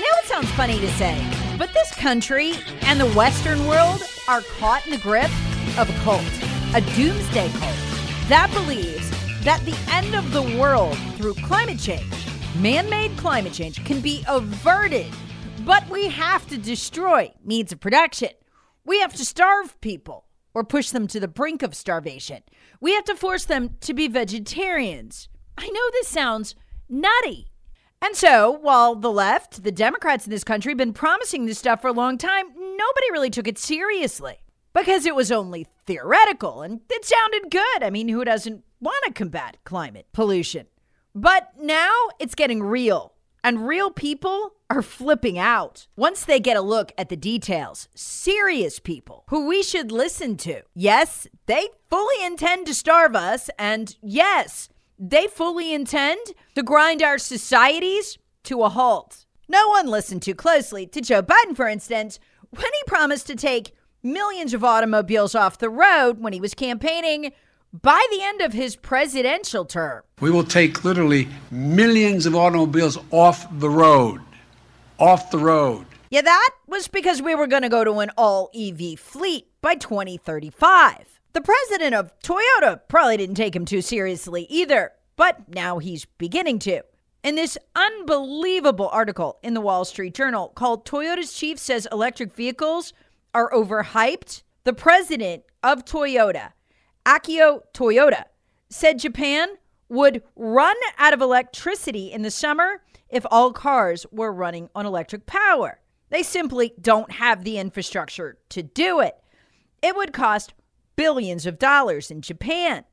I know it sounds funny to say, but this country and the Western world are caught in the grip of a cult, a doomsday cult that believes that the end of the world through climate change, man made climate change, can be averted. But we have to destroy means of production. We have to starve people or push them to the brink of starvation. We have to force them to be vegetarians. I know this sounds nutty. And so, while the left, the Democrats in this country, have been promising this stuff for a long time, nobody really took it seriously because it was only theoretical and it sounded good. I mean, who doesn't want to combat climate pollution? But now it's getting real, and real people are flipping out once they get a look at the details. Serious people who we should listen to. Yes, they fully intend to starve us, and yes, they fully intend to grind our societies to a halt. No one listened too closely to Joe Biden, for instance, when he promised to take millions of automobiles off the road when he was campaigning by the end of his presidential term. We will take literally millions of automobiles off the road. Off the road. Yeah, that was because we were going to go to an all EV fleet by 2035. The president of Toyota probably didn't take him too seriously either, but now he's beginning to. In this unbelievable article in the Wall Street Journal called Toyota's Chief Says Electric Vehicles Are Overhyped, the president of Toyota, Akio Toyoda, said Japan would run out of electricity in the summer if all cars were running on electric power. They simply don't have the infrastructure to do it. It would cost billions of dollars in Japan.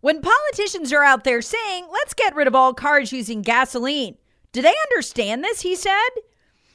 When politicians are out there saying, let's get rid of all cars using gasoline, do they understand this? He said.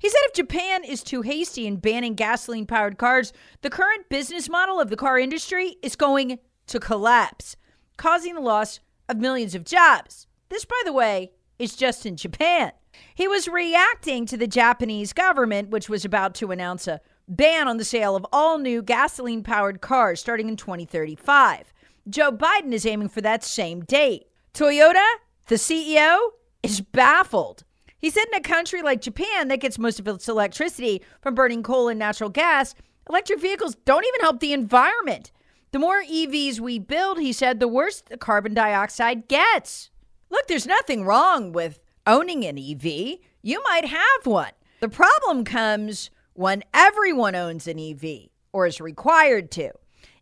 He said if Japan is too hasty in banning gasoline powered cars, the current business model of the car industry is going to collapse, causing the loss of millions of jobs. This, by the way, is just in Japan. He was reacting to the Japanese government, which was about to announce a ban on the sale of all new gasoline powered cars starting in 2035. Joe Biden is aiming for that same date. Toyota, the CEO, is baffled. He said in a country like Japan that gets most of its electricity from burning coal and natural gas, electric vehicles don't even help the environment. The more EVs we build, he said, the worse the carbon dioxide gets. Look, there's nothing wrong with owning an EV. You might have one. The problem comes when everyone owns an EV or is required to.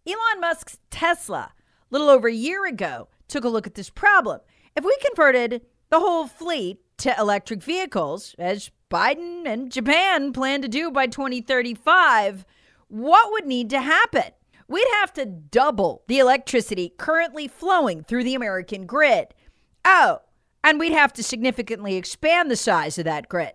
Elon Musk's Tesla, a little over a year ago, took a look at this problem. If we converted the whole fleet to electric vehicles, as Biden and Japan plan to do by 2035, what would need to happen? We'd have to double the electricity currently flowing through the American grid. Oh, and we'd have to significantly expand the size of that grid.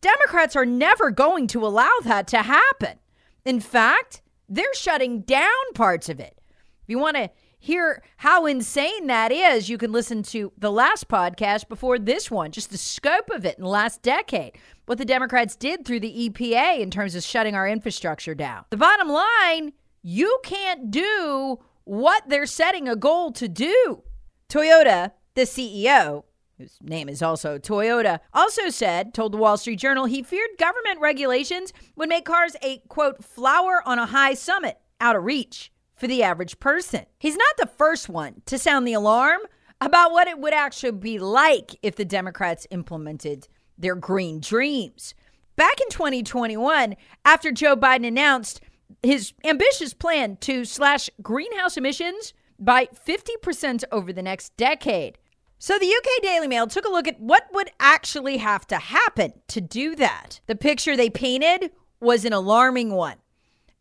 Democrats are never going to allow that to happen. In fact, they're shutting down parts of it. If you want to hear how insane that is, you can listen to the last podcast before this one, just the scope of it in the last decade, what the Democrats did through the EPA in terms of shutting our infrastructure down. The bottom line you can't do what they're setting a goal to do. Toyota, the CEO, whose name is also Toyota, also said, told the Wall Street Journal, he feared government regulations would make cars a quote, flower on a high summit, out of reach for the average person. He's not the first one to sound the alarm about what it would actually be like if the Democrats implemented their green dreams. Back in 2021, after Joe Biden announced his ambitious plan to slash greenhouse emissions by 50% over the next decade. So the UK Daily Mail took a look at what would actually have to happen to do that. The picture they painted was an alarming one.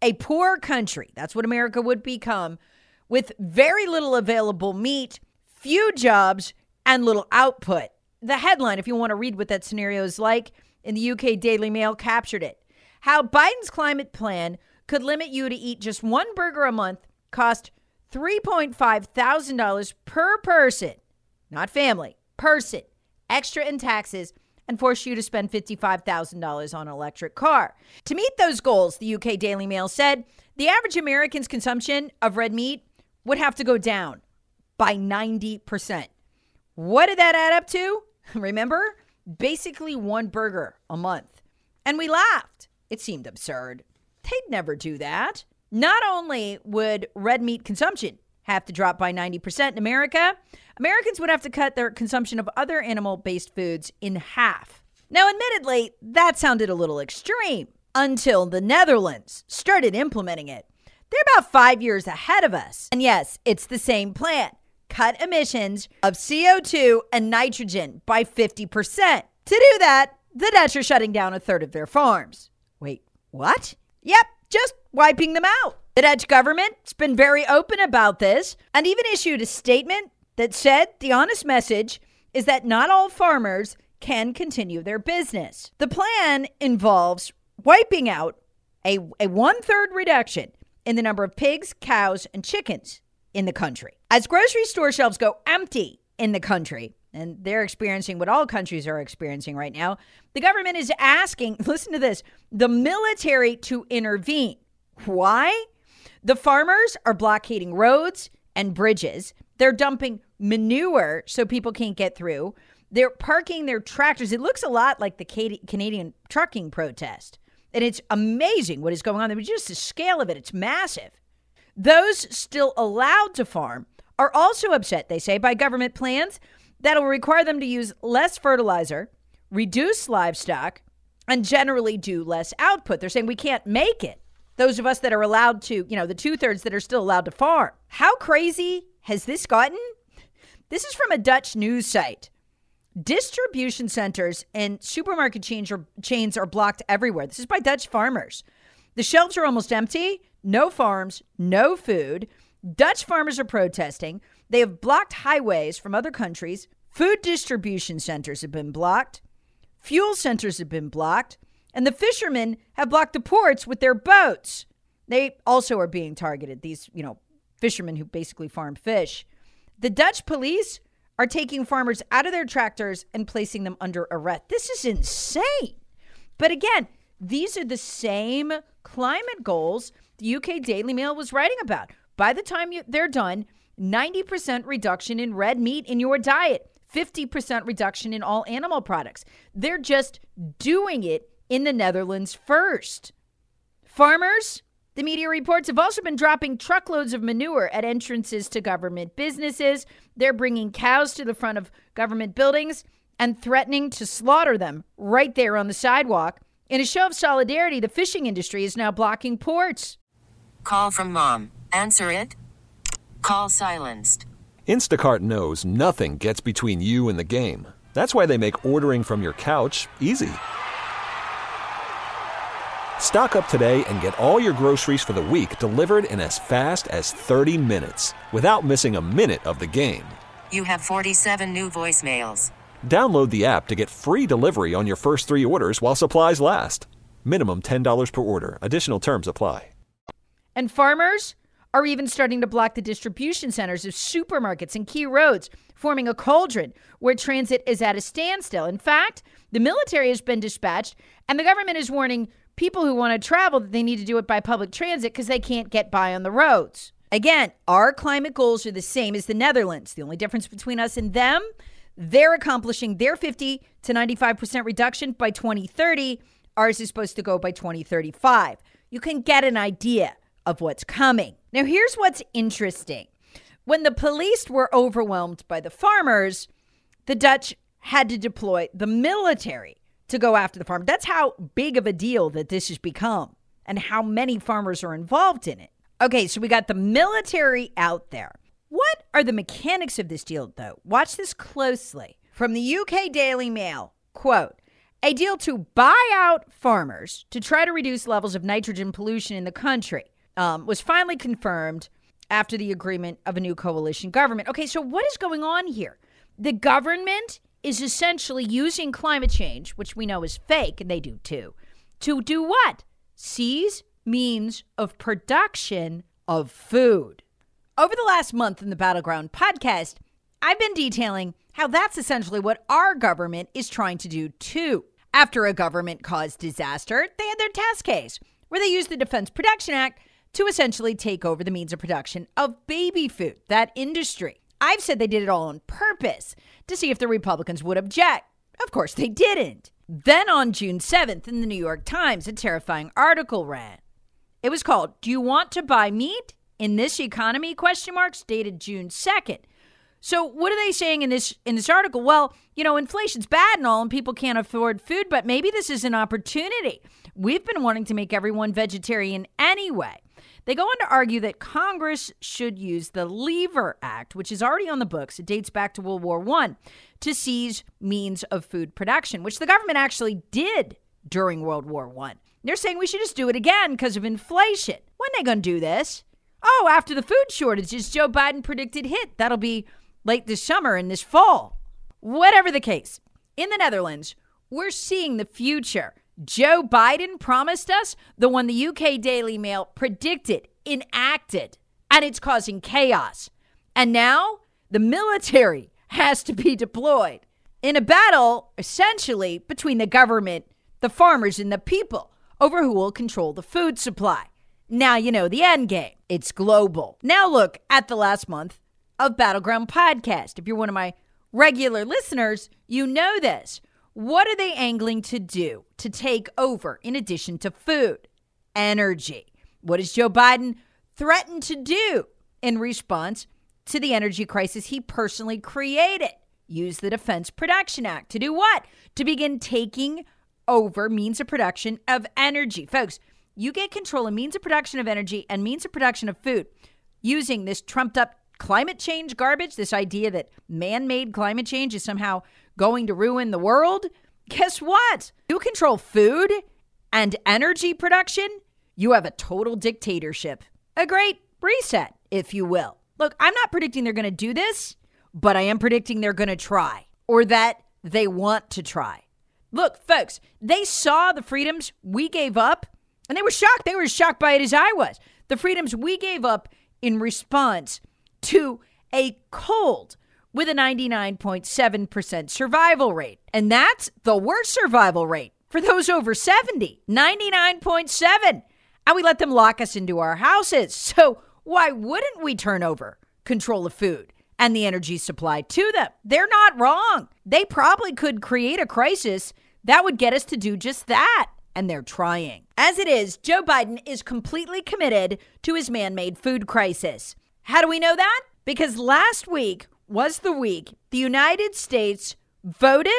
A poor country, that's what America would become, with very little available meat, few jobs, and little output. The headline, if you want to read what that scenario is like, in the UK Daily Mail captured it. How Biden's climate plan could limit you to eat just one burger a month, cost $3.5 thousand per person, not family, person, extra in taxes, and force you to spend $55,000 on an electric car. To meet those goals, the UK Daily Mail said the average American's consumption of red meat would have to go down by 90%. What did that add up to? Remember? Basically one burger a month. And we laughed. It seemed absurd. They'd never do that. Not only would red meat consumption have to drop by 90% in America, Americans would have to cut their consumption of other animal based foods in half. Now, admittedly, that sounded a little extreme until the Netherlands started implementing it. They're about five years ahead of us. And yes, it's the same plan cut emissions of CO2 and nitrogen by 50%. To do that, the Dutch are shutting down a third of their farms. Wait, what? Yep, just wiping them out. The Dutch government's been very open about this and even issued a statement that said the honest message is that not all farmers can continue their business. The plan involves wiping out a, a one third reduction in the number of pigs, cows, and chickens in the country. As grocery store shelves go empty in the country, and they're experiencing what all countries are experiencing right now, the government is asking, listen to this, the military to intervene. Why? The farmers are blockading roads and bridges. They're dumping manure so people can't get through. They're parking their tractors. It looks a lot like the Canadian trucking protest. And it's amazing what is going on there. Just the scale of it, it's massive. Those still allowed to farm are also upset, they say, by government plans that'll require them to use less fertilizer, reduce livestock, and generally do less output. They're saying we can't make it. Those of us that are allowed to, you know, the two thirds that are still allowed to farm. How crazy has this gotten? This is from a Dutch news site. Distribution centers and supermarket chains are, chains are blocked everywhere. This is by Dutch farmers. The shelves are almost empty no farms, no food. Dutch farmers are protesting. They have blocked highways from other countries. Food distribution centers have been blocked. Fuel centers have been blocked. And the fishermen have blocked the ports with their boats. They also are being targeted, these, you know, fishermen who basically farm fish. The Dutch police are taking farmers out of their tractors and placing them under arrest. This is insane. But again, these are the same climate goals the UK Daily Mail was writing about. By the time you, they're done, 90% reduction in red meat in your diet, 50% reduction in all animal products. They're just doing it in the Netherlands first. Farmers, the media reports, have also been dropping truckloads of manure at entrances to government businesses. They're bringing cows to the front of government buildings and threatening to slaughter them right there on the sidewalk. In a show of solidarity, the fishing industry is now blocking ports. Call from mom. Answer it. Call silenced. Instacart knows nothing gets between you and the game. That's why they make ordering from your couch easy. Stock up today and get all your groceries for the week delivered in as fast as 30 minutes without missing a minute of the game. You have 47 new voicemails. Download the app to get free delivery on your first three orders while supplies last. Minimum $10 per order. Additional terms apply. And farmers are even starting to block the distribution centers of supermarkets and key roads, forming a cauldron where transit is at a standstill. In fact, the military has been dispatched, and the government is warning people who want to travel that they need to do it by public transit because they can't get by on the roads. Again, our climate goals are the same as the Netherlands. The only difference between us and them, they're accomplishing their 50 to 95% reduction by 2030. Ours is supposed to go by 2035. You can get an idea of what's coming. Now, here's what's interesting. When the police were overwhelmed by the farmers, the Dutch had to deploy the military to go after the farm. That's how big of a deal that this has become and how many farmers are involved in it. Okay, so we got the military out there. What are the mechanics of this deal, though? Watch this closely. From the UK Daily Mail, quote, a deal to buy out farmers to try to reduce levels of nitrogen pollution in the country um, was finally confirmed after the agreement of a new coalition government. Okay, so what is going on here? The government is essentially using climate change, which we know is fake, and they do too, to do what? Seize means of production of food. Over the last month in the Battleground podcast, I've been detailing how that's essentially what our government is trying to do too. After a government caused disaster, they had their test case where they used the Defense Production Act to essentially take over the means of production of baby food, that industry. I've said they did it all on purpose to see if the Republicans would object. Of course, they didn't. Then on June 7th in the New York Times, a terrifying article ran. It was called Do You Want to Buy Meat in This Economy? question marks dated June 2nd. So what are they saying in this in this article? Well, you know, inflation's bad and all and people can't afford food, but maybe this is an opportunity. We've been wanting to make everyone vegetarian anyway. They go on to argue that Congress should use the Lever Act, which is already on the books. It dates back to World War I, to seize means of food production, which the government actually did during World War I. They're saying we should just do it again because of inflation. When are they going to do this? Oh, after the food shortages Joe Biden predicted hit. That'll be late this summer and this fall. Whatever the case, in the Netherlands, we're seeing the future. Joe Biden promised us the one the UK Daily Mail predicted, enacted, and it's causing chaos. And now the military has to be deployed in a battle essentially between the government, the farmers, and the people over who will control the food supply. Now you know the end game. It's global. Now look at the last month of Battleground Podcast. If you're one of my regular listeners, you know this. What are they angling to do to take over in addition to food? Energy. What does Joe Biden threaten to do in response to the energy crisis he personally created? Use the Defense Production Act to do what? To begin taking over means of production of energy. Folks, you get control of means of production of energy and means of production of food using this trumped up climate change garbage, this idea that man made climate change is somehow going to ruin the world. Guess what? You control food and energy production, you have a total dictatorship. A great reset, if you will. Look, I'm not predicting they're going to do this, but I am predicting they're going to try or that they want to try. Look, folks, they saw the freedoms we gave up and they were shocked. They were as shocked by it as I was. The freedoms we gave up in response to a cold with a 99.7% survival rate. And that's the worst survival rate for those over 70 99.7. And we let them lock us into our houses. So why wouldn't we turn over control of food? and the energy supply to them. They're not wrong. They probably could create a crisis that would get us to do just that. And they're trying. As it is, Joe Biden is completely committed to his man made food crisis. How do we know that? Because last week was the week the United States voted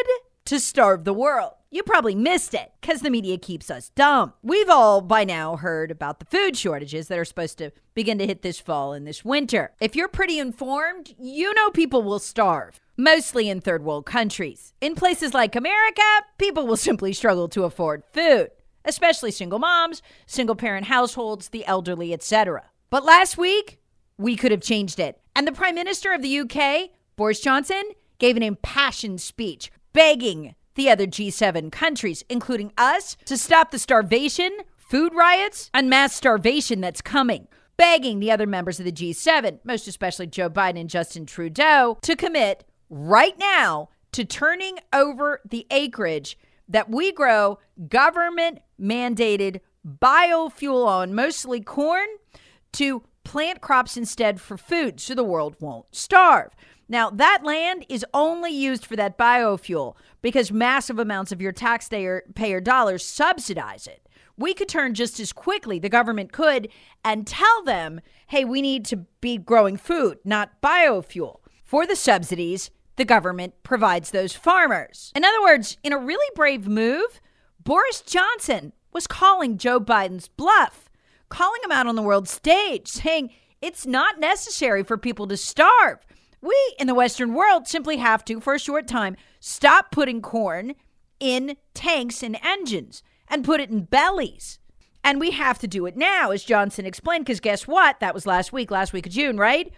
to starve the world. You probably missed it because the media keeps us dumb. We've all by now heard about the food shortages that are supposed to begin to hit this fall and this winter. If you're pretty informed, you know people will starve, mostly in third world countries. In places like America, people will simply struggle to afford food, especially single moms, single parent households, the elderly, etc. But last week, we could have changed it. And the Prime Minister of the UK, Boris Johnson, gave an impassioned speech begging the other G7 countries, including us, to stop the starvation, food riots, and mass starvation that's coming. Begging the other members of the G7, most especially Joe Biden and Justin Trudeau, to commit right now to turning over the acreage that we grow government mandated biofuel on, mostly corn, to plant crops instead for food so the world won't starve. Now, that land is only used for that biofuel because massive amounts of your taxpayer payer dollars subsidize it. We could turn just as quickly, the government could, and tell them, hey, we need to be growing food, not biofuel. For the subsidies, the government provides those farmers. In other words, in a really brave move, Boris Johnson was calling Joe Biden's bluff, calling him out on the world stage, saying it's not necessary for people to starve. We in the Western world simply have to, for a short time, stop putting corn in tanks and engines and put it in bellies. And we have to do it now, as Johnson explained, because guess what? That was last week, last week of June, right?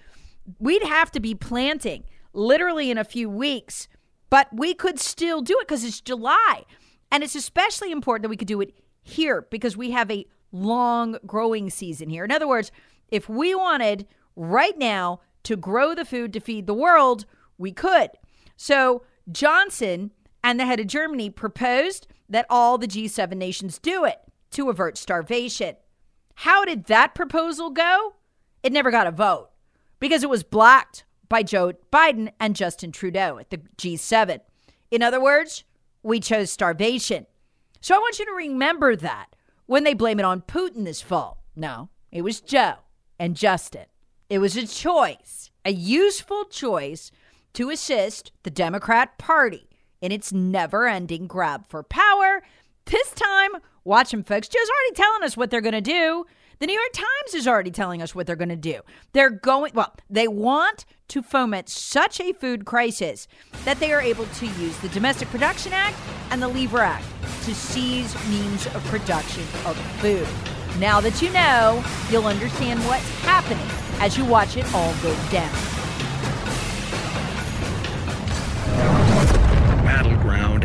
We'd have to be planting literally in a few weeks, but we could still do it because it's July. And it's especially important that we could do it here because we have a long growing season here. In other words, if we wanted right now to grow the food to feed the world, we could. So Johnson and the head of Germany proposed that all the G7 nations do it to avert starvation. How did that proposal go? It never got a vote because it was blocked by Joe Biden and Justin Trudeau at the G7. In other words, we chose starvation. So I want you to remember that when they blame it on Putin this fall. No, it was Joe and Justin. It was a choice, a useful choice to assist the Democrat Party in its never ending grab for power. This time, watch them, folks. Joe's already telling us what they're going to do. The New York Times is already telling us what they're going to do. They're going, well, they want to foment such a food crisis that they are able to use the Domestic Production Act and the Lever Act to seize means of production of food. Now that you know, you'll understand what's happening as you watch it all go down. Battleground